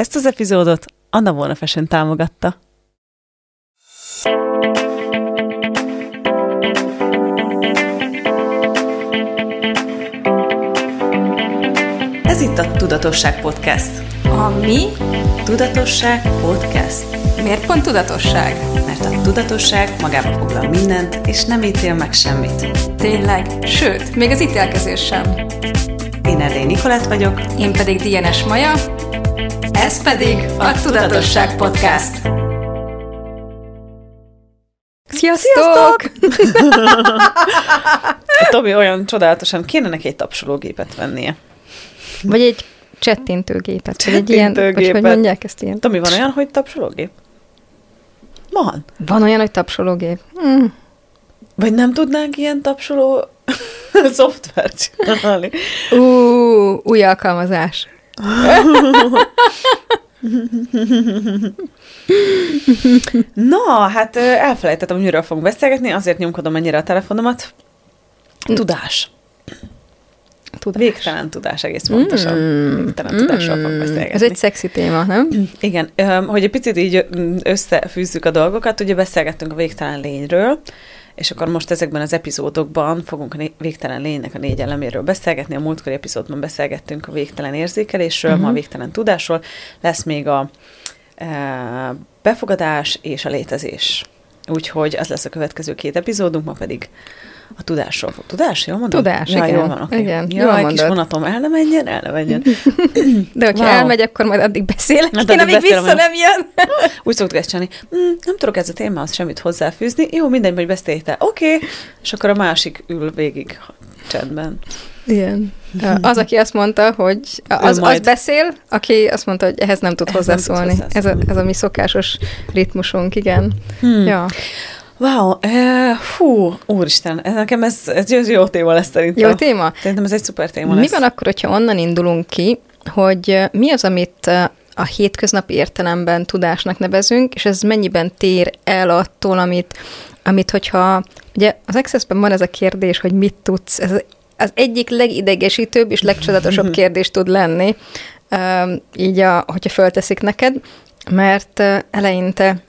Ezt az epizódot Anna Volna Fashion támogatta. Ez itt a Tudatosság Podcast. A mi? Tudatosság Podcast. Miért pont tudatosság? Mert a tudatosság magába foglal mindent, és nem ítél meg semmit. Tényleg, sőt, még az ítélkezés sem. Én Erdély Nikolát vagyok. Én pedig Dienes Maja. Ez pedig a Tudatosság Podcast. Sziasztok! Tomi olyan csodálatosan kéne neki egy tapsológépet vennie. Vagy egy csettintőgépet, vagy egy ilyen, hogy Csettintőgépet. mondják ezt ilyen. Tomi, van olyan, hogy tapsológép? Van. Van olyan, hogy tapsológép. Mm. Vagy nem tudnánk ilyen tapsoló szoftvert csinálni? Ú, új alkalmazás. Na, hát elfelejtettem, hogy miről fogunk beszélgetni, azért nyomkodom ennyire a telefonomat. Tudás. Tudás. Végtelen tudás, egész pontosan. Végtelen tudásról fogunk beszélgetni. Mm. Ez egy szexi téma, nem? Igen, hogy egy picit így mm, összefűzzük a dolgokat, ugye beszélgettünk a végtelen lényről, és akkor most ezekben az epizódokban fogunk a végtelen lénynek a négy eleméről beszélgetni. A múltkori epizódban beszélgettünk a végtelen érzékelésről, uh-huh. ma a végtelen tudásról. Lesz még a e, befogadás és a létezés. Úgyhogy az lesz a következő két epizódunk, ma pedig a tudásról fog. Tudás, jól mondom? Tudás, ja, igen. Jól van, okay. Igen, ja, jól egy kis mondod. vonatom el ne menjen, el ne menjen. De hogyha Wow. elmegy, akkor majd addig beszélek, Hát én, addig amíg vissza nem jön. Úgy szoktuk ezt csinálni, mm, nem tudok ez a témához semmit hozzáfűzni, jó, mindegy, hogy beszélj te, oké, okay. és akkor a másik ül végig csendben. Igen. Az, aki azt mondta, hogy az, az beszél, aki azt mondta, hogy ehhez nem tud Ehhez nem tud hozzászólni. Ez, a, hozzászólni. ez a mi szokásos ritmusunk, igen. Hmm. Ja. Wow, eh, fú, úristen, ez nekem ez, ez jó- jó téma lesz szerintem. Jó téma? Szerintem ez egy szuper téma Mi lesz. van akkor, hogyha onnan indulunk ki, hogy mi az, amit a hétköznapi értelemben tudásnak nevezünk, és ez mennyiben tér el attól, amit, amit hogyha, ugye az Access-ben van ez a kérdés, hogy mit tudsz, ez az egyik legidegesítőbb és legcsodálatosabb kérdés tud lenni, így, a, hogyha fölteszik neked, mert eleinte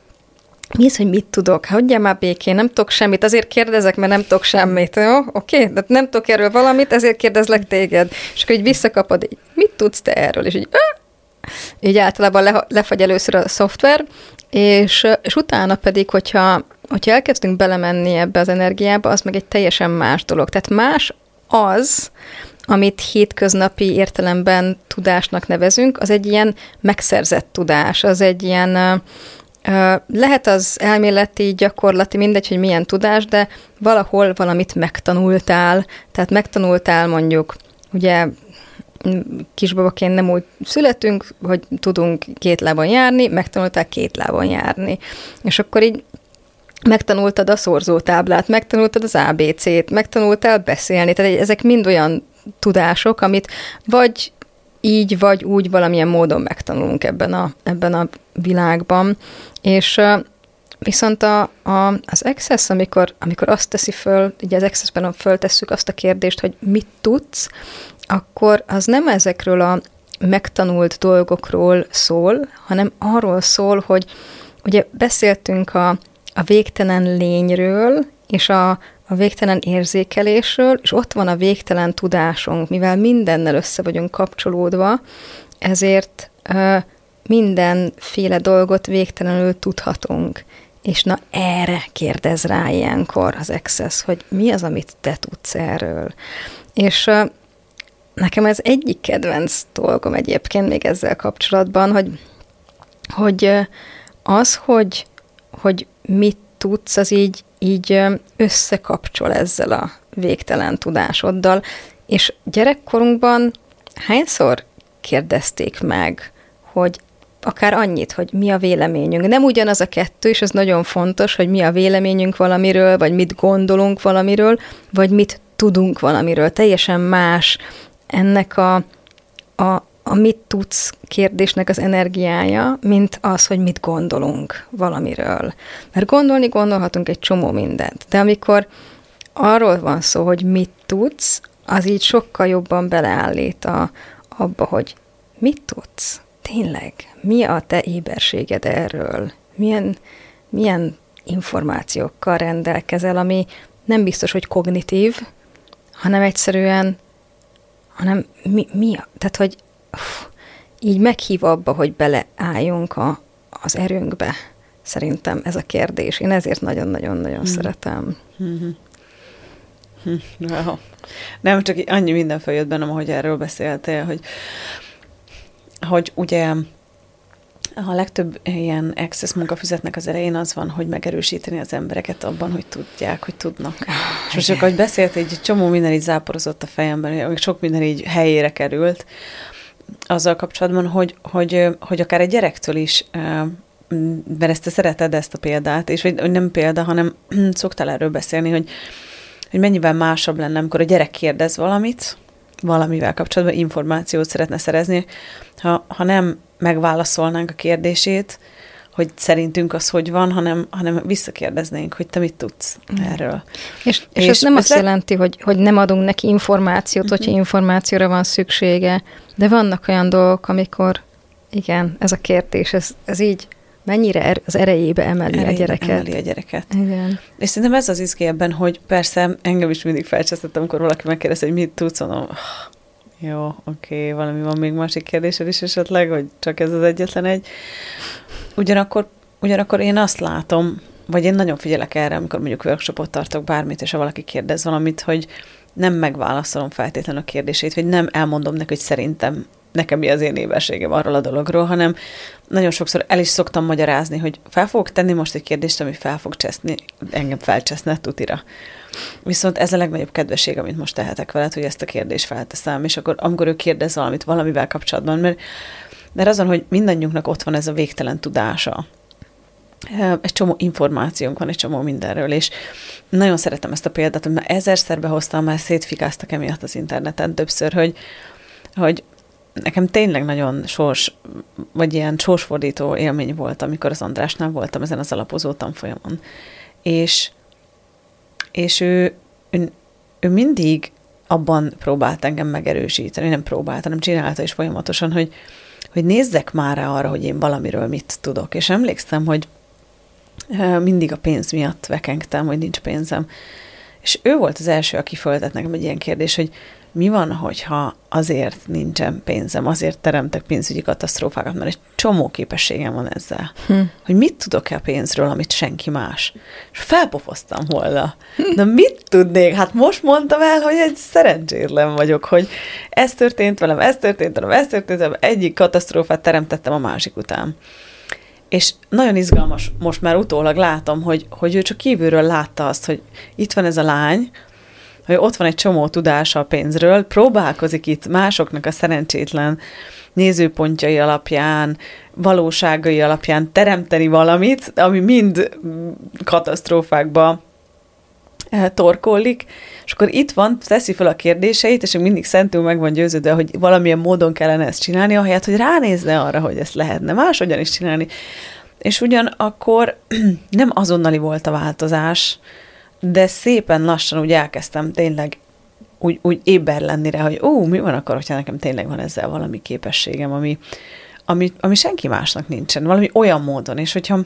mi az, hogy mit tudok? Hagyjál már békén, nem tudok semmit, azért kérdezek, mert nem tudok semmit, jó? Oké? De nem tudok erről valamit, ezért kérdezlek téged. És akkor így visszakapod, így, mit tudsz te erről? És így, "Á!" így általában le, lefagy először a szoftver, és, és utána pedig, hogyha, hogyha elkezdünk belemenni ebbe az energiába, az meg egy teljesen más dolog. Tehát más az, amit hétköznapi értelemben tudásnak nevezünk, az egy ilyen megszerzett tudás, az egy ilyen Lehet az elméleti, gyakorlati, mindegy, hogy milyen tudás, de valahol valamit megtanultál. Tehát megtanultál mondjuk, ugye kisbabaként nem úgy születünk, hogy tudunk két lábon járni, megtanultál két lábon járni. És akkor így megtanultad a szorzótáblát, megtanultad az ABC-t, megtanultál beszélni, tehát ezek mind olyan tudások, amit vagy így, vagy úgy valamilyen módon megtanulunk ebben a, ebben a világban. És viszont a, a, az Access, amikor, amikor azt teszi föl, ugye az Access-ben föltesszük azt a kérdést, hogy mit tudsz, akkor az nem ezekről a megtanult dolgokról szól, hanem arról szól, hogy ugye beszéltünk a, a végtelen lényről, és a, a végtelen érzékelésről, és ott van a végtelen tudásunk, mivel mindennel össze vagyunk kapcsolódva, ezért mindenféle dolgot végtelenül tudhatunk. És na erre kérdez rá ilyenkor az Access, hogy mi az, amit te tudsz erről. És nekem ez egyik kedvenc dolgom egyébként még ezzel kapcsolatban, hogy, hogy az, hogy, hogy mit tudsz, az így, így összekapcsol ezzel a végtelen tudásoddal. És gyerekkorunkban hányszor kérdezték meg, hogy akár annyit, hogy mi a véleményünk. Nem ugyanaz a kettő, és ez nagyon fontos, hogy mi a véleményünk valamiről, vagy mit gondolunk valamiről, vagy mit tudunk valamiről. Teljesen más ennek a, a, a mit tudsz kérdésnek az energiája, mint az, hogy mit gondolunk valamiről. Mert gondolni gondolhatunk egy csomó mindent, de amikor arról van szó, hogy mit tudsz, az így sokkal jobban beleállít a, abba, hogy mit tudsz, tényleg, mi a te éberséged erről? Milyen, milyen információkkal rendelkezel, ami nem biztos, hogy kognitív, hanem egyszerűen, hanem mi, mi a, tehát, hogy uff, így meghív abba, hogy beleálljunk a, az erőnkbe. Szerintem ez a kérdés. Én ezért nagyon-nagyon-nagyon hmm. szeretem. Hmm. Wow. Nem, csak annyi minden feljött bennem, ahogy erről beszéltél, hogy, hogy ugye a legtöbb ilyen access munkafüzetnek az elején az van, hogy megerősíteni az embereket abban, hogy tudják, hogy tudnak. Oh, és most csak, ahogy beszélt, egy csomó minden így záporozott a fejemben, sok minden így helyére került, azzal kapcsolatban, hogy, hogy, hogy akár egy gyerektől is mert ezt te szereted ezt a példát, és hogy nem példa, hanem szoktál erről beszélni, hogy, hogy mennyivel másabb lenne, amikor a gyerek kérdez valamit, valamivel kapcsolatban információt szeretne szerezni, ha, ha nem megválaszolnánk a kérdését, hogy szerintünk az hogy van, hanem, hanem visszakérdeznénk, hogy te mit tudsz erről. És, és, és ez nem azt le... jelenti, hogy, hogy nem adunk neki információt, uh-huh. hogyha információra van szüksége, de vannak olyan dolgok, amikor igen, ez a kérdés, ez, ez így mennyire er, az erejébe emeli erejébe a gyereket. Emeli a gyereket. Igen. És szerintem ez az izgé ebben, hogy persze engem is mindig felcsesztettem, amikor valaki megkérdezi, hogy mit tudsz, mondom, jó, oké, valami van még másik kérdésed is esetleg, hogy csak ez az egyetlen egy. Ugyanakkor, ugyanakkor én azt látom, vagy én nagyon figyelek erre, amikor mondjuk workshopot tartok bármit, és ha valaki kérdez valamit, hogy nem megválaszolom feltétlenül a kérdését, vagy nem elmondom neki, hogy szerintem nekem mi az én éberségem arról a dologról, hanem nagyon sokszor el is szoktam magyarázni, hogy fel fogok tenni most egy kérdést, ami fel fog cseszni, engem felcseszne tutira. Viszont ez a legnagyobb kedvesség, amit most tehetek veled, hogy ezt a kérdést felteszem, és akkor amikor ő kérdez valamit valamivel kapcsolatban, mert, mert azon, hogy mindannyiunknak ott van ez a végtelen tudása, egy csomó információnk van, egy csomó mindenről, és nagyon szeretem ezt a példát, már ezerszer behoztam, már szétfikáztak emiatt az interneten többször, hogy, hogy nekem tényleg nagyon sors, vagy ilyen sorsfordító élmény volt, amikor az Andrásnál voltam ezen az alapozó tanfolyamon. És, és ő, ő, ő mindig abban próbált engem megerősíteni, nem próbált, hanem csinálta is folyamatosan, hogy, hogy nézzek már rá arra, hogy én valamiről mit tudok. És emlékszem, hogy mindig a pénz miatt vekengtem, hogy nincs pénzem. És ő volt az első, aki föltett nekem egy ilyen kérdés, hogy mi van, hogyha azért nincsen pénzem, azért teremtek pénzügyi katasztrófákat, mert egy csomó képességem van ezzel. Hm. Hogy mit tudok-e pénzről, amit senki más. És felpofoztam volna. Na mit tudnék? Hát most mondtam el, hogy egy szerencsétlen vagyok, hogy ez történt velem, ez történt velem, ez történt velem, egyik katasztrófát teremtettem a másik után. És nagyon izgalmas, most már utólag látom, hogy, hogy ő csak kívülről látta azt, hogy itt van ez a lány, hogy ott van egy csomó tudása a pénzről, próbálkozik itt másoknak a szerencsétlen nézőpontjai alapján, valóságai alapján teremteni valamit, ami mind katasztrófákba eh, torkollik, és akkor itt van, teszi fel a kérdéseit, és mindig szentül meg van győződve, hogy valamilyen módon kellene ezt csinálni, ahelyett, hogy ránézne arra, hogy ezt lehetne máshogyan is csinálni. És ugyanakkor nem azonnali volt a változás, de szépen lassan úgy elkezdtem tényleg úgy, úgy éber lenni rá, hogy ó, mi van akkor, hogyha nekem tényleg van ezzel valami képességem, ami, ami, ami senki másnak nincsen, valami olyan módon, és hogyha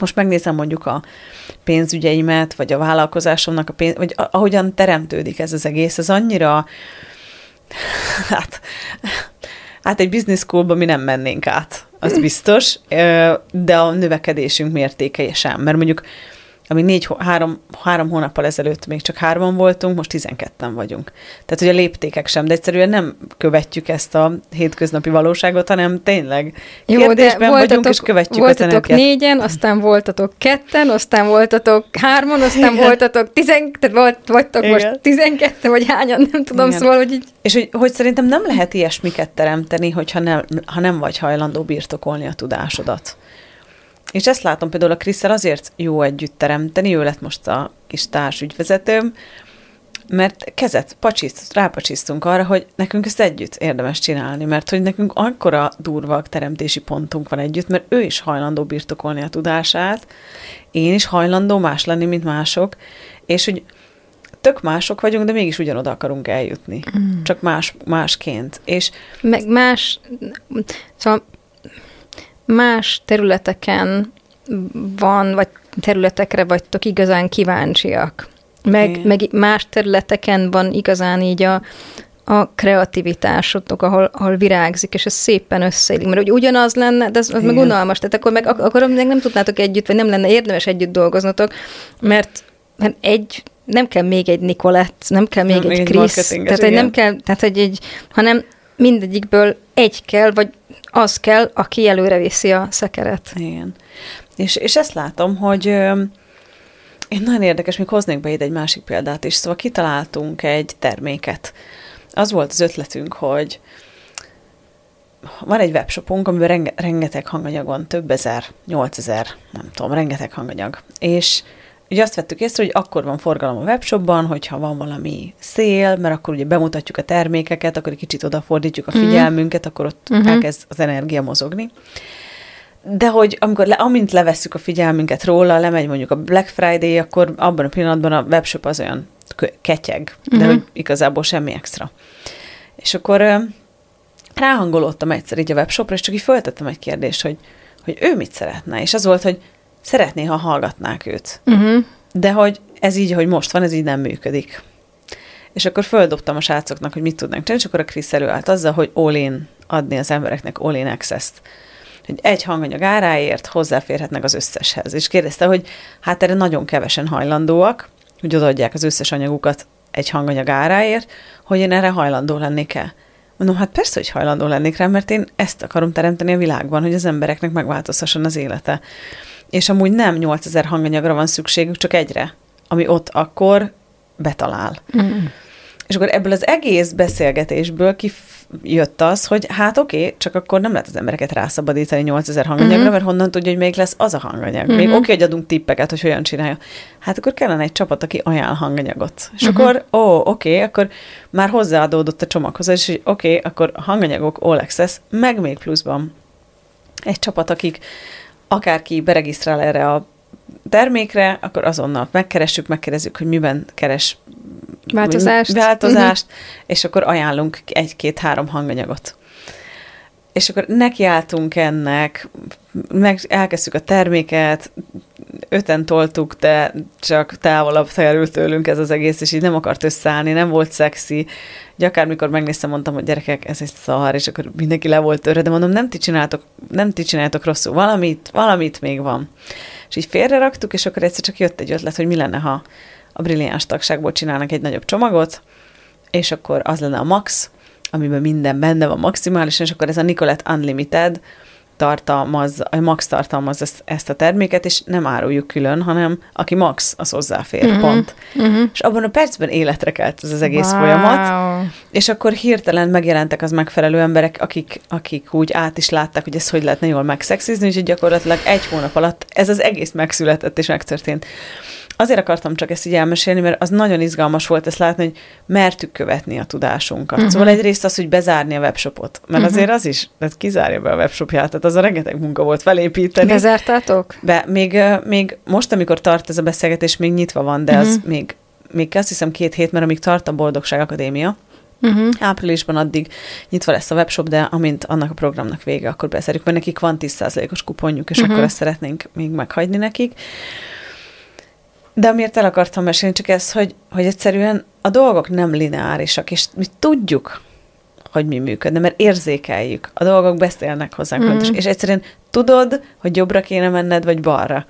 most megnézem mondjuk a pénzügyeimet, vagy a vállalkozásomnak a pénz, vagy ahogyan teremtődik ez az egész, ez annyira, hát, hát egy business schoolba mi nem mennénk át, az biztos, de a növekedésünk mértéke sem, mert mondjuk ami négy, három, három hónappal ezelőtt még csak hárman voltunk, most tizenketten vagyunk. Tehát, hogy a léptékek sem, de egyszerűen nem követjük ezt a hétköznapi valóságot, hanem tényleg Jó, de voltatok, vagyunk, és követjük voltatok a négyen, aztán voltatok ketten, aztán voltatok hárman, aztán Igen. voltatok tizen, tehát volt, vagytok Igen. most tizenketten, vagy hányan, nem tudom, Igen. szóval, hogy így... És hogy, hogy szerintem nem lehet ilyesmiket teremteni, hogyha nem, ha nem vagy hajlandó birtokolni a tudásodat. És ezt látom például a Kriszel azért jó együtt teremteni, ő lett most a kis társ ügyvezetőm, mert kezet pacsiszt, rápacsisztunk arra, hogy nekünk ezt együtt érdemes csinálni, mert hogy nekünk akkora durva teremtési pontunk van együtt, mert ő is hajlandó birtokolni a tudását, én is hajlandó más lenni, mint mások, és hogy tök mások vagyunk, de mégis ugyanoda akarunk eljutni. Mm. Csak más, másként. És Meg más, szóval más területeken van, vagy területekre vagytok igazán kíváncsiak. Meg, meg más területeken van igazán így a, a kreativitásotok, ahol, ahol virágzik, és ez szépen összeillik. Mert hogy ugyanaz lenne, de ez az meg unalmas, tehát akkor meg akkor meg nem tudnátok együtt, vagy nem lenne érdemes együtt dolgoznotok, mert, mert egy nem kell még egy Nikolett, nem kell még nem, egy Krisz, tehát hogy nem kell, tehát hogy egy, hanem mindegyikből egy kell, vagy az kell, aki előre viszi a szekeret. Igen. És, és ezt látom, hogy ö, én nagyon érdekes, még hoznék be ide egy másik példát is. Szóval kitaláltunk egy terméket. Az volt az ötletünk, hogy van egy webshopunk, amiben renge, rengeteg van, több ezer, nyolcezer, nem tudom, rengeteg hanganyag. És ugye azt vettük észre, hogy akkor van forgalom a webshopban, hogyha van valami szél, mert akkor ugye bemutatjuk a termékeket, akkor egy kicsit odafordítjuk a figyelmünket, akkor ott uh-huh. elkezd az energia mozogni. De hogy amikor le, amint levesszük a figyelmünket róla, lemegy mondjuk a Black Friday, akkor abban a pillanatban a webshop az olyan ketyeg, uh-huh. de hogy igazából semmi extra. És akkor ráhangolódtam egyszer így a webshopra, és csak így föltettem egy kérdést, hogy, hogy ő mit szeretne. És az volt, hogy szeretné, ha hallgatnák őt. Uh-huh. De hogy ez így, hogy most van, ez így nem működik. És akkor földobtam a srácoknak, hogy mit tudnánk tenni, és akkor a Krisz előállt azzal, hogy all adni az embereknek all access-t hogy egy hanganyag áráért hozzáférhetnek az összeshez. És kérdezte, hogy hát erre nagyon kevesen hajlandóak, hogy odaadják az összes anyagukat egy hanganyag áráért, hogy én erre hajlandó lennék-e. Mondom, hát persze, hogy hajlandó lennék rá, mert én ezt akarom teremteni a világban, hogy az embereknek megváltozhasson az élete. És amúgy nem 8000 hanganyagra van szükségük, csak egyre, ami ott akkor betalál. Mm. És akkor ebből az egész beszélgetésből kijött az, hogy hát oké, okay, csak akkor nem lehet az embereket rászabadítani 8000 hanganyagra, mm-hmm. mert honnan tudja, hogy még lesz az a hanganyag. Mm-hmm. Még oké, okay, hogy adunk tippeket, hogy hogyan csinálja. Hát akkor kellene egy csapat, aki ajánl hanganyagot. És mm-hmm. akkor, ó, oké, okay, akkor már hozzáadódott a csomaghoz, és oké, okay, akkor hanganyagok all access, meg még pluszban egy csapat, akik akárki beregisztrál erre a termékre, akkor azonnal megkeressük, megkérdezzük, hogy miben keres változást, változást uh-huh. és akkor ajánlunk egy-két-három hanganyagot. És akkor nekiálltunk ennek, meg elkezdtük a terméket, öten toltuk, de csak távolabb került tőlünk ez az egész, és így nem akart összeállni, nem volt szexi. Ugye akármikor megnéztem, mondtam, hogy gyerekek, ez egy szar, és akkor mindenki le volt törve, de mondom, nem ti csináltok, nem ti csináltok rosszul, valamit, valamit még van. És így félre raktuk, és akkor egyszer csak jött egy ötlet, hogy mi lenne, ha a brilliáns tagságból csinálnak egy nagyobb csomagot, és akkor az lenne a max, amiben minden benne van maximálisan, és akkor ez a Nicolette Unlimited tartalmaz, a max tartalmaz ezt, ezt a terméket, és nem áruljuk külön, hanem aki max, az hozzáfér, uh-huh. pont. Uh-huh. És abban a percben életre kelt ez az egész wow. folyamat, és akkor hirtelen megjelentek az megfelelő emberek, akik, akik úgy át is látták, hogy ezt hogy lehetne jól megszexizni, és gyakorlatilag egy hónap alatt ez az egész megszületett és megtörtént azért akartam csak ezt így elmesélni, mert az nagyon izgalmas volt ezt látni, hogy mertük követni a tudásunkat. Uh-huh. Szóval egyrészt az, hogy bezárni a webshopot, mert uh-huh. azért az is, tehát kizárja be a webshopját, tehát az a rengeteg munka volt felépíteni. Bezártátok? Be, még, még most, amikor tart ez a beszélgetés, még nyitva van, de uh-huh. az még, még azt hiszem két hét, mert amíg tart a Boldogság Akadémia, Uh-huh. Áprilisban addig nyitva lesz a webshop, de amint annak a programnak vége, akkor beszéljük, mert nekik van 10%-os kuponjuk, és uh-huh. akkor ezt szeretnénk még meghagyni nekik. De amiért el akartam mesélni, csak ez, hogy, hogy egyszerűen a dolgok nem lineárisak, és mi tudjuk, hogy mi működne, mert érzékeljük. A dolgok beszélnek hozzánk. Mm. És egyszerűen tudod, hogy jobbra kéne menned, vagy balra.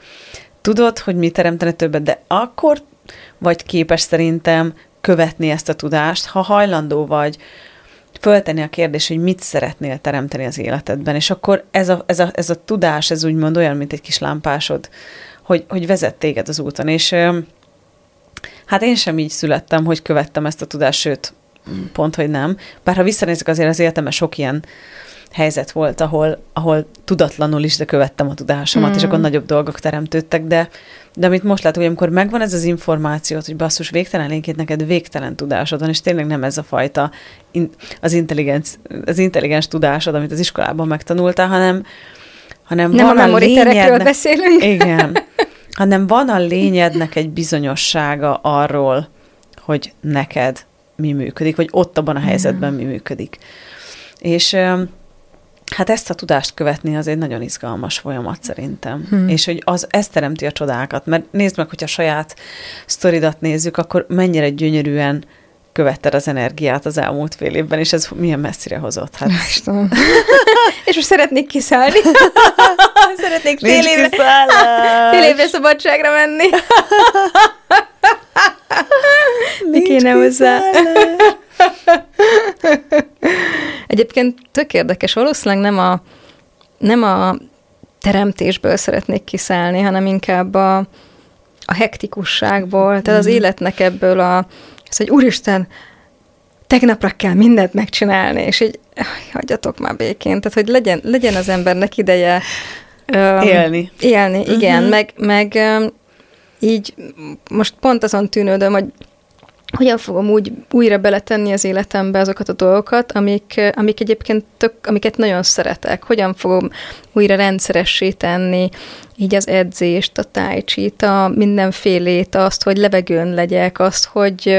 Tudod, hogy mi teremtene többet, de akkor vagy képes szerintem követni ezt a tudást, ha hajlandó vagy föltenni a kérdés, hogy mit szeretnél teremteni az életedben, és akkor ez a, ez a, ez a tudás, ez úgymond olyan, mint egy kis lámpásod, hogy, hogy vezet téged az úton. És hát én sem így születtem, hogy követtem ezt a tudást, sőt, pont, hogy nem. Bár ha visszanézek azért az életemben sok ilyen helyzet volt, ahol, ahol tudatlanul is, de követtem a tudásomat, mm. és akkor nagyobb dolgok teremtődtek, de, de amit most látok, hogy amikor megvan ez az információ, hogy basszus, végtelen lénkét neked végtelen tudásod van, és tényleg nem ez a fajta in, az, intelligens, az intelligens tudásod, amit az iskolában megtanultál, hanem, hanem nem a memoriterekről beszélünk. Igen, hanem van a lényednek egy bizonyossága arról, hogy neked mi működik, vagy ott abban a helyzetben mi működik. És Hát ezt a tudást követni az egy nagyon izgalmas folyamat szerintem. Hmm. És hogy az, ez teremti a csodákat. Mert nézd meg, hogyha saját sztoridat nézzük, akkor mennyire gyönyörűen követted az energiát az elmúlt fél évben, és ez milyen messzire hozott. Hát. és most szeretnék kiszállni. szeretnék fél évre, fél évre szabadságra menni. Mi kéne hozzá? Egyébként tök érdekes, valószínűleg nem a, nem a teremtésből szeretnék kiszállni, hanem inkább a, a hektikusságból, tehát az mhm. életnek ebből a, az, hogy úristen, tegnapra kell mindent megcsinálni, és így hagyjatok már békén, tehát hogy legyen, legyen az embernek ideje um, élni. Élni, igen, uh-huh. meg, meg um, így most pont azon tűnődöm, hogy hogyan fogom úgy újra beletenni az életembe azokat a dolgokat, amik, amik egyébként tök, amiket nagyon szeretek, hogyan fogom újra rendszeressé tenni, így az edzést, a tájcsit, a mindenfélét, azt, hogy levegőn legyek, azt, hogy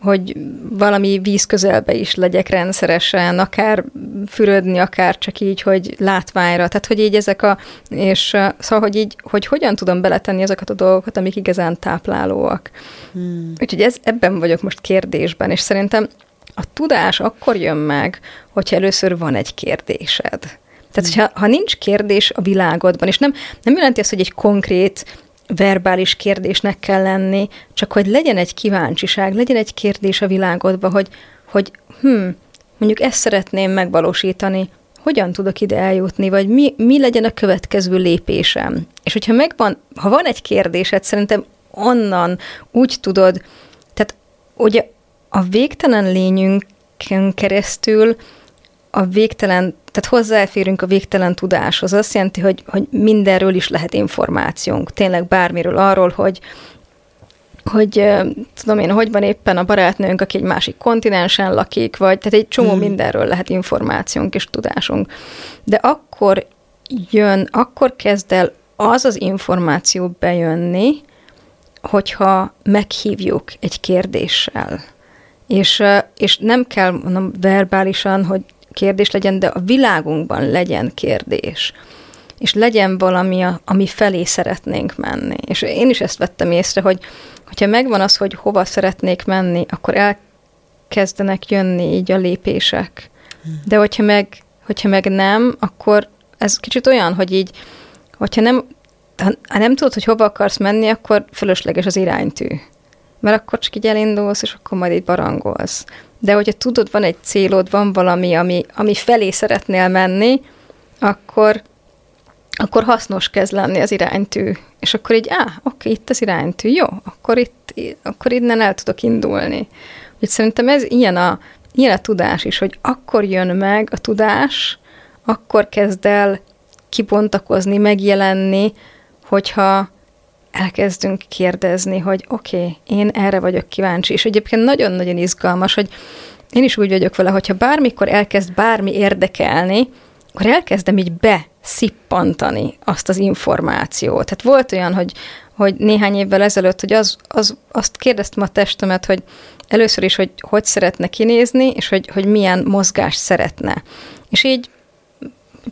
hogy valami víz közelbe is legyek rendszeresen, akár fürödni, akár csak így, hogy látványra. Tehát, hogy így ezek a, és szóval, hogy így, hogy hogyan tudom beletenni azokat a dolgokat, amik igazán táplálóak. Hmm. Úgyhogy ez, ebben vagyok most kérdésben, és szerintem a tudás akkor jön meg, hogyha először van egy kérdésed. Tehát, hogyha ha nincs kérdés a világodban, és nem, nem jelenti azt, hogy egy konkrét verbális kérdésnek kell lenni, csak hogy legyen egy kíváncsiság, legyen egy kérdés a világodba, hogy, hogy hm, mondjuk ezt szeretném megvalósítani, hogyan tudok ide eljutni, vagy mi, mi legyen a következő lépésem. És hogyha megvan, ha van egy kérdésed, szerintem onnan úgy tudod, tehát ugye a végtelen lényünkön keresztül a végtelen, tehát hozzáférünk a végtelen tudáshoz. Azt jelenti, hogy, hogy mindenről is lehet információnk. Tényleg bármiről arról, hogy hogy tudom én, hogy van éppen a barátnőnk, aki egy másik kontinensen lakik, vagy tehát egy csomó hmm. mindenről lehet információnk és tudásunk. De akkor jön, akkor kezd el az az információ bejönni, hogyha meghívjuk egy kérdéssel. És, és nem kell mondom verbálisan, hogy kérdés legyen, de a világunkban legyen kérdés. És legyen valami, ami felé szeretnénk menni. És én is ezt vettem észre, hogy hogyha megvan az, hogy hova szeretnék menni, akkor elkezdenek jönni így a lépések. De hogyha meg, hogyha meg nem, akkor ez kicsit olyan, hogy így, hogyha nem, ha nem tudod, hogy hova akarsz menni, akkor fölösleges az iránytű. Mert akkor csak így elindulsz, és akkor majd így barangolsz. De hogyha tudod, van egy célod, van valami, ami, ami felé szeretnél menni, akkor, akkor hasznos kezd lenni az iránytű. És akkor így, á, oké, itt az iránytű, jó, akkor itt, akkor innen el tudok indulni. Úgyhogy szerintem ez ilyen a, ilyen a tudás is, hogy akkor jön meg a tudás, akkor kezd el kibontakozni, megjelenni, hogyha elkezdünk kérdezni, hogy oké, okay, én erre vagyok kíváncsi, és egyébként nagyon-nagyon izgalmas, hogy én is úgy vagyok vele, hogyha bármikor elkezd bármi érdekelni, akkor elkezdem így beszippantani azt az információt. Tehát volt olyan, hogy, hogy néhány évvel ezelőtt, hogy az, az, azt kérdeztem a testemet, hogy először is, hogy hogy szeretne kinézni, és hogy, hogy milyen mozgást szeretne. És így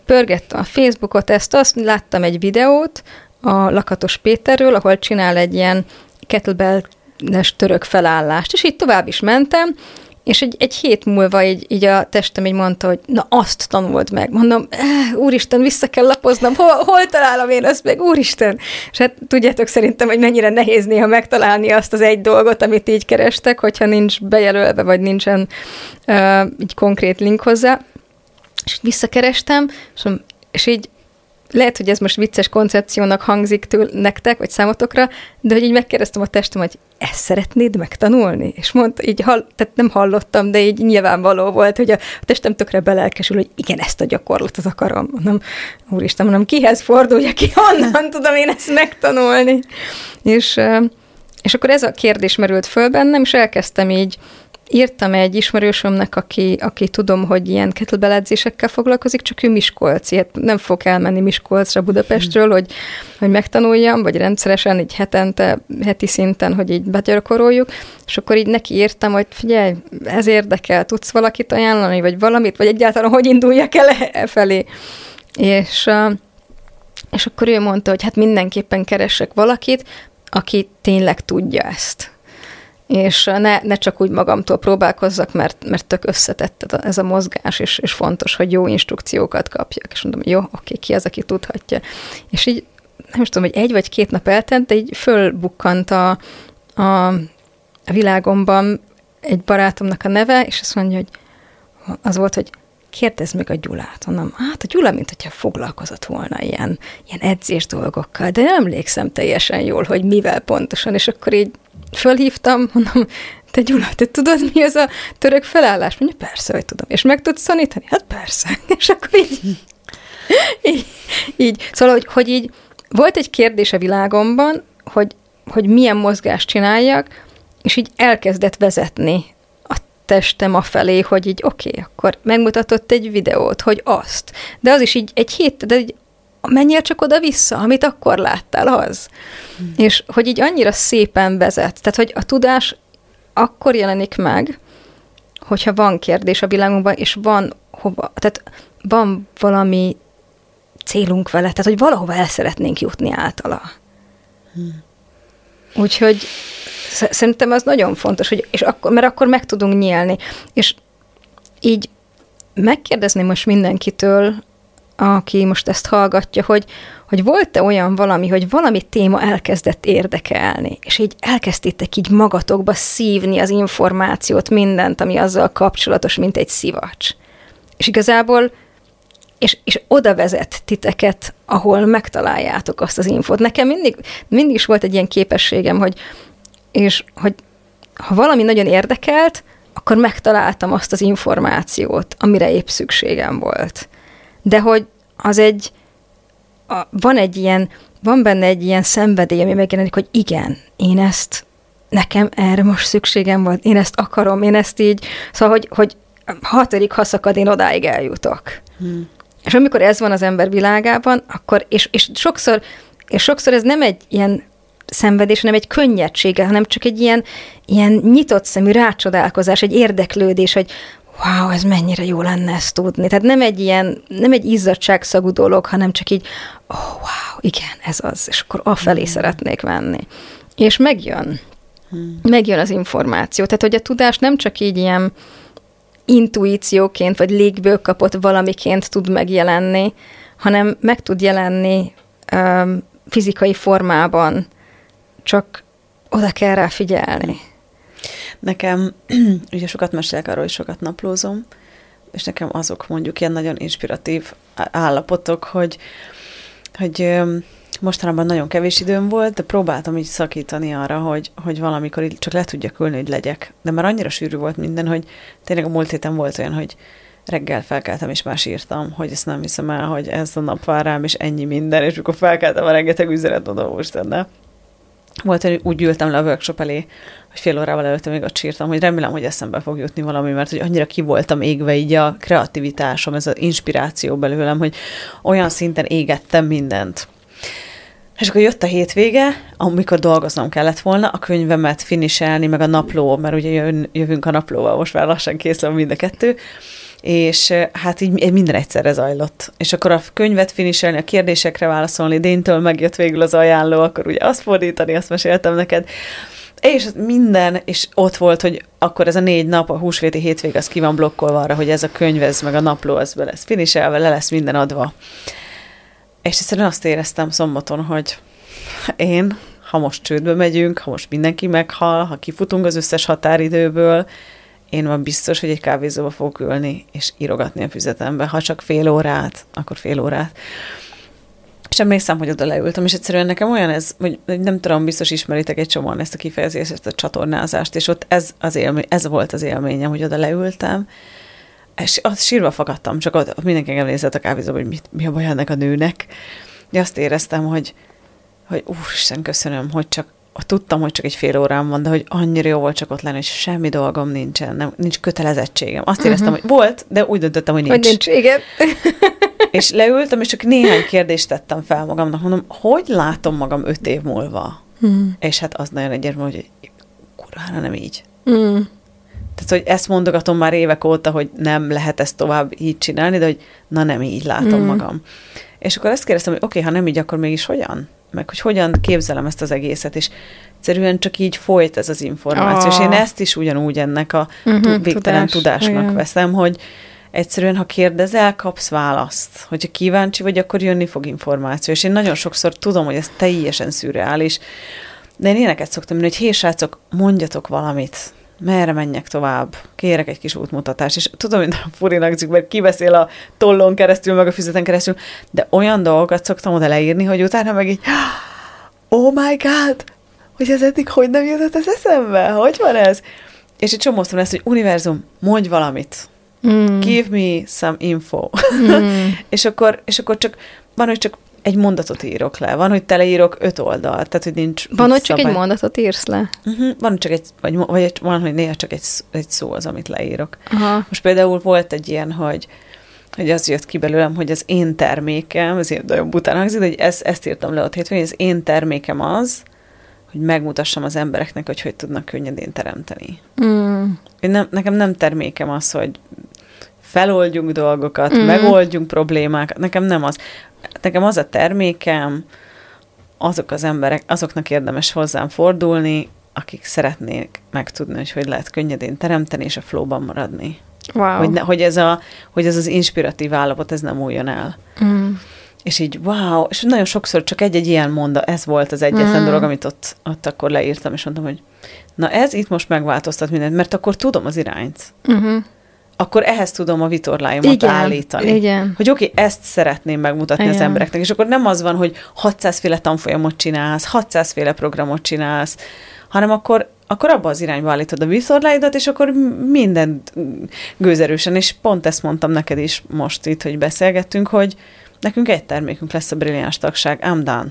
pörgettem a Facebookot, ezt azt, láttam egy videót, a Lakatos Péterről, ahol csinál egy ilyen kettlebell-es török felállást, és így tovább is mentem, és egy, egy hét múlva így, így a testem így mondta, hogy na azt tanuld meg. Mondom, eh, úristen, vissza kell lapoznom, hol, hol találom én azt meg, úristen. És hát tudjátok szerintem, hogy mennyire nehéz néha megtalálni azt az egy dolgot, amit így kerestek, hogyha nincs bejelölve, vagy nincsen uh, így konkrét link hozzá. És visszakerestem, és, és így lehet, hogy ez most vicces koncepciónak hangzik től nektek, vagy számotokra, de hogy így megkérdeztem a testem, hogy ezt szeretnéd megtanulni? És mondta, így hall, tehát nem hallottam, de így nyilvánvaló volt, hogy a, testem tökre belelkesül, hogy igen, ezt a gyakorlatot akarom. Mondom, úristen, mondom, kihez fordulja ki, honnan tudom én ezt megtanulni? És, és akkor ez a kérdés merült föl bennem, és elkezdtem így írtam egy ismerősömnek, aki, aki tudom, hogy ilyen kettlebell foglalkozik, csak ő Miskolci, hát nem fog elmenni Miskolcra Budapestről, hogy, hogy megtanuljam, vagy rendszeresen, így hetente, heti szinten, hogy így begyakoroljuk, és akkor így neki írtam, hogy figyelj, ez érdekel, tudsz valakit ajánlani, vagy valamit, vagy egyáltalán hogy induljak el e felé. És, és akkor ő mondta, hogy hát mindenképpen keresek valakit, aki tényleg tudja ezt és ne, ne csak úgy magamtól próbálkozzak, mert, mert tök összetett ez a mozgás, és, és fontos, hogy jó instrukciókat kapjak. És mondom, jó, oké, ki az, aki tudhatja. És így nem is tudom, hogy egy vagy két nap eltelt, de így fölbukkant a, a, világomban egy barátomnak a neve, és azt mondja, hogy az volt, hogy kérdezd meg a Gyulát. Mondom, hát a Gyula, mint hogyha foglalkozott volna ilyen, ilyen edzés dolgokkal, de emlékszem teljesen jól, hogy mivel pontosan, és akkor így fölhívtam, mondom, te Gyula, te tudod, mi az a török felállás? Mondja, persze, hogy tudom. És meg tudsz szanítani? Hát persze. És akkor így, így, így. Szóval, hogy, hogy így volt egy kérdés a világomban, hogy, hogy milyen mozgást csináljak, és így elkezdett vezetni a testem afelé, hogy így oké, okay, akkor megmutatott egy videót, hogy azt. De az is így egy hét, de egy menjél csak oda-vissza, amit akkor láttál, az. Hmm. És hogy így annyira szépen vezet. Tehát, hogy a tudás akkor jelenik meg, hogyha van kérdés a világunkban, és van hova, tehát van valami célunk vele, tehát hogy valahova el szeretnénk jutni általa. Hmm. Úgyhogy szerintem az nagyon fontos, hogy, és akkor, mert akkor meg tudunk nyílni. És így megkérdezném most mindenkitől, aki most ezt hallgatja, hogy, hogy volt-e olyan valami, hogy valami téma elkezdett érdekelni, és így elkezdtétek így magatokba szívni az információt, mindent, ami azzal kapcsolatos, mint egy szivacs. És igazából és, és oda vezet titeket, ahol megtaláljátok azt az infót. Nekem mindig, mindig is volt egy ilyen képességem, hogy, és, hogy ha valami nagyon érdekelt, akkor megtaláltam azt az információt, amire épp szükségem volt de hogy az egy, a, van egy ilyen, van benne egy ilyen szenvedély, ami megjelenik, hogy igen, én ezt, nekem erre most szükségem volt, én ezt akarom, én ezt így, szóval, hogy, hogy hatodik haszakad, én odáig eljutok. Hmm. És amikor ez van az ember világában, akkor, és, és sokszor, és sokszor ez nem egy ilyen szenvedés, hanem egy könnyedsége, hanem csak egy ilyen, ilyen nyitott szemű rácsodálkozás, egy érdeklődés, hogy wow, ez mennyire jó lenne ezt tudni. Tehát nem egy ilyen, nem egy izzadságszagú dolog, hanem csak így, oh, wow, igen, ez az, és akkor afelé hmm. szeretnék menni. És megjön. Hmm. Megjön az információ. Tehát, hogy a tudás nem csak így ilyen intuícióként, vagy légből kapott valamiként tud megjelenni, hanem meg tud jelenni um, fizikai formában, csak oda kell rá figyelni. Nekem, ugye sokat mesélek arról, hogy sokat naplózom, és nekem azok mondjuk ilyen nagyon inspiratív állapotok, hogy, hogy mostanában nagyon kevés időm volt, de próbáltam így szakítani arra, hogy, hogy valamikor így csak le tudjak ülni, hogy legyek. De már annyira sűrű volt minden, hogy tényleg a múlt héten volt olyan, hogy reggel felkeltem, és már sírtam, hogy ezt nem hiszem el, hogy ez a nap vár rám, és ennyi minden, és akkor felkeltem a rengeteg üzenet, oda most de volt, hogy úgy ültem le a workshop elé, hogy fél órával előtte még ott sírtam, hogy remélem, hogy eszembe fog jutni valami, mert hogy annyira ki voltam égve így a kreativitásom, ez az inspiráció belőlem, hogy olyan szinten égettem mindent. És akkor jött a hétvége, amikor dolgoznom kellett volna, a könyvemet finiselni, meg a napló, mert ugye jön, jövünk a naplóval, most már lassan készül mind a kettő, és hát így minden egyszerre zajlott. És akkor a könyvet finiselni, a kérdésekre válaszolni, Déntől megjött végül az ajánló, akkor ugye azt fordítani, azt meséltem neked, és minden, és ott volt, hogy akkor ez a négy nap, a húsvéti hétvég, az ki van blokkolva arra, hogy ez a könyv, ez meg a napló, az be lesz finiselve, le lesz minden adva. És egyszerűen azt éreztem szombaton, hogy én, ha most csődbe megyünk, ha most mindenki meghal, ha kifutunk az összes határidőből, én van biztos, hogy egy kávézóba fogok ülni, és írogatni a füzetembe. Ha csak fél órát, akkor fél órát. És emlékszem, hogy oda leültem, és egyszerűen nekem olyan ez, hogy nem tudom, biztos ismeritek egy csomóan ezt a kifejezést, ezt a csatornázást, és ott ez, az élmény, ez volt az élményem, hogy oda leültem, és ott sírva fakadtam, csak ott, mindenki engem a kávézóba, hogy mit, mi a baj ennek a nőnek. De azt éreztem, hogy, hogy úristen, köszönöm, hogy csak tudtam, hogy csak egy fél órám van, de hogy annyira jó volt csak ott lenni, hogy semmi dolgom nincsen, nem, nincs kötelezettségem. Azt éreztem, uh-huh. hogy volt, de úgy döntöttem, hogy nincs. Hogy nincs, igen. és leültem, és csak néhány kérdést tettem fel magamnak, mondom, hogy látom magam öt év múlva? Hmm. És hát az nagyon egyértelmű, hogy kurvára nem így. Hmm. Tehát, hogy ezt mondogatom már évek óta, hogy nem lehet ezt tovább így csinálni, de hogy na nem így látom mm. magam. És akkor ezt kérdeztem, hogy oké, okay, ha nem így, akkor mégis hogyan? Meg hogy hogyan képzelem ezt az egészet, és egyszerűen csak így folyt ez az információ. Oh. És én ah. ezt is ugyanúgy ennek a uh-huh, végtelen tudás, tudásnak igen. veszem, hogy egyszerűen, ha kérdezel, kapsz választ. Hogyha kíváncsi vagy, akkor jönni fog információ. És én nagyon sokszor tudom, hogy ez teljesen szürreális, de én ilyeneket szoktam mondani, hogy hé, srácok, mondjatok valamit merre menjek tovább, kérek egy kis útmutatást, és tudom, hogy nem furinak mert kiveszél a tollon keresztül, meg a füzeten keresztül, de olyan dolgokat szoktam oda leírni, hogy utána meg így, oh my god, hogy ez eddig hogy nem jutott ez eszembe? Hogy van ez? És egy csomószor lesz, hogy univerzum, mondj valamit. Mm. Give me some info. Mm. és, akkor, és akkor csak van, hogy csak egy mondatot írok le. Van, hogy teleírok öt oldalt, tehát hogy nincs Van, hogy csak egy mondatot írsz le? Uh-huh. Van csak egy, vagy, vagy van, hogy néha csak egy, egy szó az, amit leírok. Aha. Most például volt egy ilyen, hogy hogy az jött ki belőlem, hogy az én termékem, ez nagyon bután hangzik, hogy ezt, ezt írtam le ott hétfőn, hogy az én termékem az, hogy megmutassam az embereknek, hogy hogy tudnak könnyedén teremteni. Mm. Én nem, nekem nem termékem az, hogy feloldjunk dolgokat, mm. megoldjunk problémákat, nekem nem az nekem az a termékem, azok az emberek, azoknak érdemes hozzám fordulni, akik szeretnék megtudni, hogy hogy lehet könnyedén teremteni, és a flowban maradni. Wow. Hogy, ne, hogy, ez a, hogy ez az inspiratív állapot, ez nem újjon el. Mm. És így, wow, és nagyon sokszor csak egy-egy ilyen monda, ez volt az egyetlen mm. dolog, amit ott, ott akkor leírtam, és mondtam, hogy na ez itt most megváltoztat mindent, mert akkor tudom az irányt. Mm-hmm akkor ehhez tudom a vitorláimat igen, állítani. Igen. Hogy oké, okay, ezt szeretném megmutatni igen. az embereknek, és akkor nem az van, hogy 600 féle tanfolyamot csinálsz, 600 féle programot csinálsz, hanem akkor, akkor abba az irányba állítod a vitorláidat, és akkor minden gőzerősen, és pont ezt mondtam neked is most itt, hogy beszélgettünk, hogy nekünk egy termékünk lesz a brilliáns tagság, I'm done.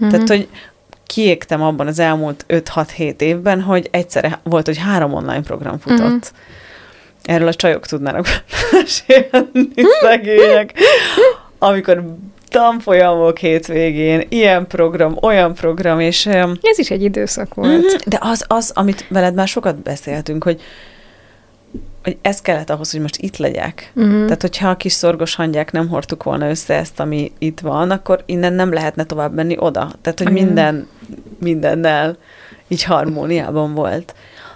Mm-hmm. Tehát, hogy kiégtem abban az elmúlt 5-6-7 évben, hogy egyszerre volt, hogy három online program futott. Mm-hmm Erről a csajok tudnának mesélni, szegények. Amikor tanfolyamok hétvégén, ilyen program, olyan program, és... Ez is egy időszak volt. Mhm, de az, az, amit veled már sokat beszéltünk, hogy hogy ez kellett ahhoz, hogy most itt legyek. Uh-huh. Tehát, hogyha a kis szorgos hangyák nem hordtuk volna össze ezt, ami itt van, akkor innen nem lehetne tovább menni oda. Tehát, hogy uh-huh. minden, mindennel így harmóniában volt.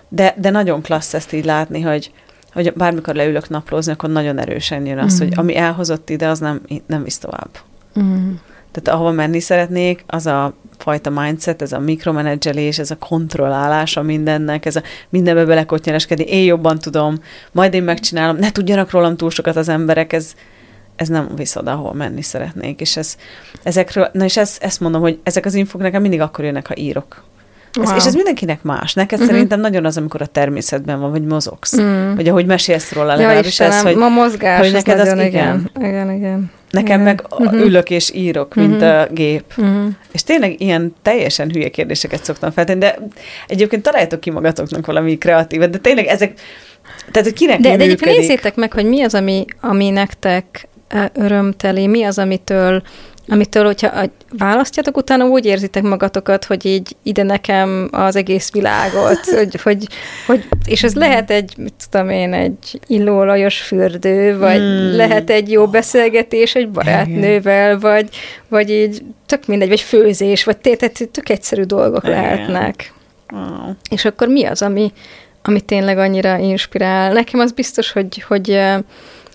De, de nagyon klassz ezt így látni, hogy, hogy bármikor leülök naplózni, akkor nagyon erősen jön az, mm. hogy ami elhozott ide, az nem, nem visz tovább. Mm. Tehát ahova menni szeretnék, az a fajta mindset, ez a mikromenedzselés, ez a kontrollálás a mindennek, ez a mindenbe belekotnyereskedni, én jobban tudom, majd én megcsinálom, ne tudjanak rólam túl sokat az emberek, ez, ez nem visz oda, ahol menni szeretnék. És ez, ezekről, na és ezt, ezt mondom, hogy ezek az infok nekem mindig akkor jönnek, ha írok. Wow. Ez, és ez mindenkinek más. Neked uh-huh. szerintem nagyon az, amikor a természetben van, vagy mozogsz. Uh-huh. Vagy ahogy mesélsz róla, legalábbis ja, ez, hogy, ma mozgás, hogy neked az, igen. igen. Igen, igen. Nekem igen. meg uh-huh. ülök és írok, mint uh-huh. a gép. Uh-huh. És tényleg ilyen teljesen hülye kérdéseket szoktam feltenni, de egyébként találjátok ki magatoknak valami kreatívet, de tényleg ezek, tehát hogy kinek De, de egyébként nézzétek meg, hogy mi az, ami, ami nektek örömteli, mi az, amitől amitől, hogyha választjátok, utána úgy érzitek magatokat, hogy így ide nekem az egész világot, hogy, hogy, hogy és ez lehet egy, mit tudom én, egy illóolajos fürdő, vagy hmm. lehet egy jó beszélgetés egy barátnővel, vagy, vagy így tök mindegy, vagy főzés, vagy tehát tök egyszerű dolgok Igen. lehetnek. Wow. És akkor mi az, ami, ami tényleg annyira inspirál? Nekem az biztos, hogy, hogy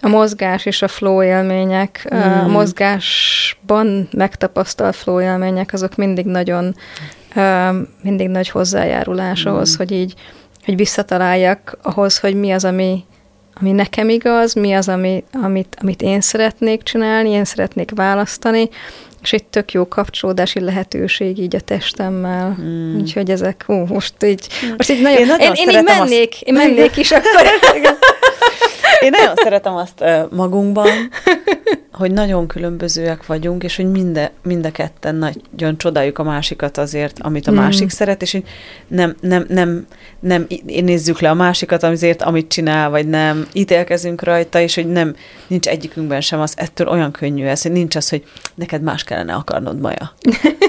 a mozgás és a flow élmények, mm. a mozgásban megtapasztalt flow élmények, azok mindig nagyon, mindig nagy hozzájárulás mm. ahhoz, hogy így, hogy visszataláljak ahhoz, hogy mi az, ami, ami nekem igaz, mi az, ami, amit, amit én szeretnék csinálni, én szeretnék választani, és egy tök jó kapcsolódási lehetőség így a testemmel. Mm. Úgyhogy ezek, ú, most így, most így nagyon, én, nagyon én, én így mennék, azt... én mennék is akkor. Én nagyon szeretem azt magunkban, hogy nagyon különbözőek vagyunk, és hogy minde, mind a ketten nagyon csodáljuk a másikat azért, amit a mm. másik szeret, és hogy nem, nem, nem, nem nézzük le a másikat azért, amit csinál, vagy nem ítélkezünk rajta, és hogy nem, nincs egyikünkben sem az, ettől olyan könnyű ez, hogy nincs az, hogy neked más kellene akarnod, Maja.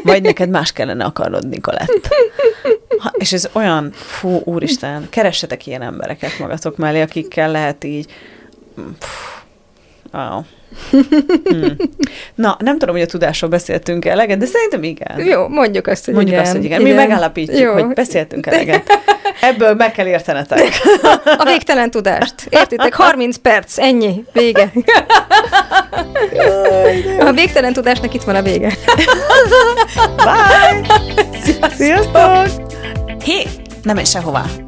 Vagy neked más kellene akarnod, Nikolett. Ha, és ez olyan, fú, úristen, keressetek ilyen embereket magatok mellé, akikkel lehet így, wow. Hmm. Na, nem tudom, hogy a tudásról beszéltünk eleget, de szerintem igen. Jó, mondjuk azt, hogy mondjuk igen. azt, hogy igen. igen. Mi megállapítjuk, Jó. hogy beszéltünk eleget. Ebből meg kell értenetek. A végtelen tudást. Értitek? 30 perc, ennyi, vége. A végtelen tudásnak itt van a vége. Bye! Sziasztok! Hé, nem menj sehová!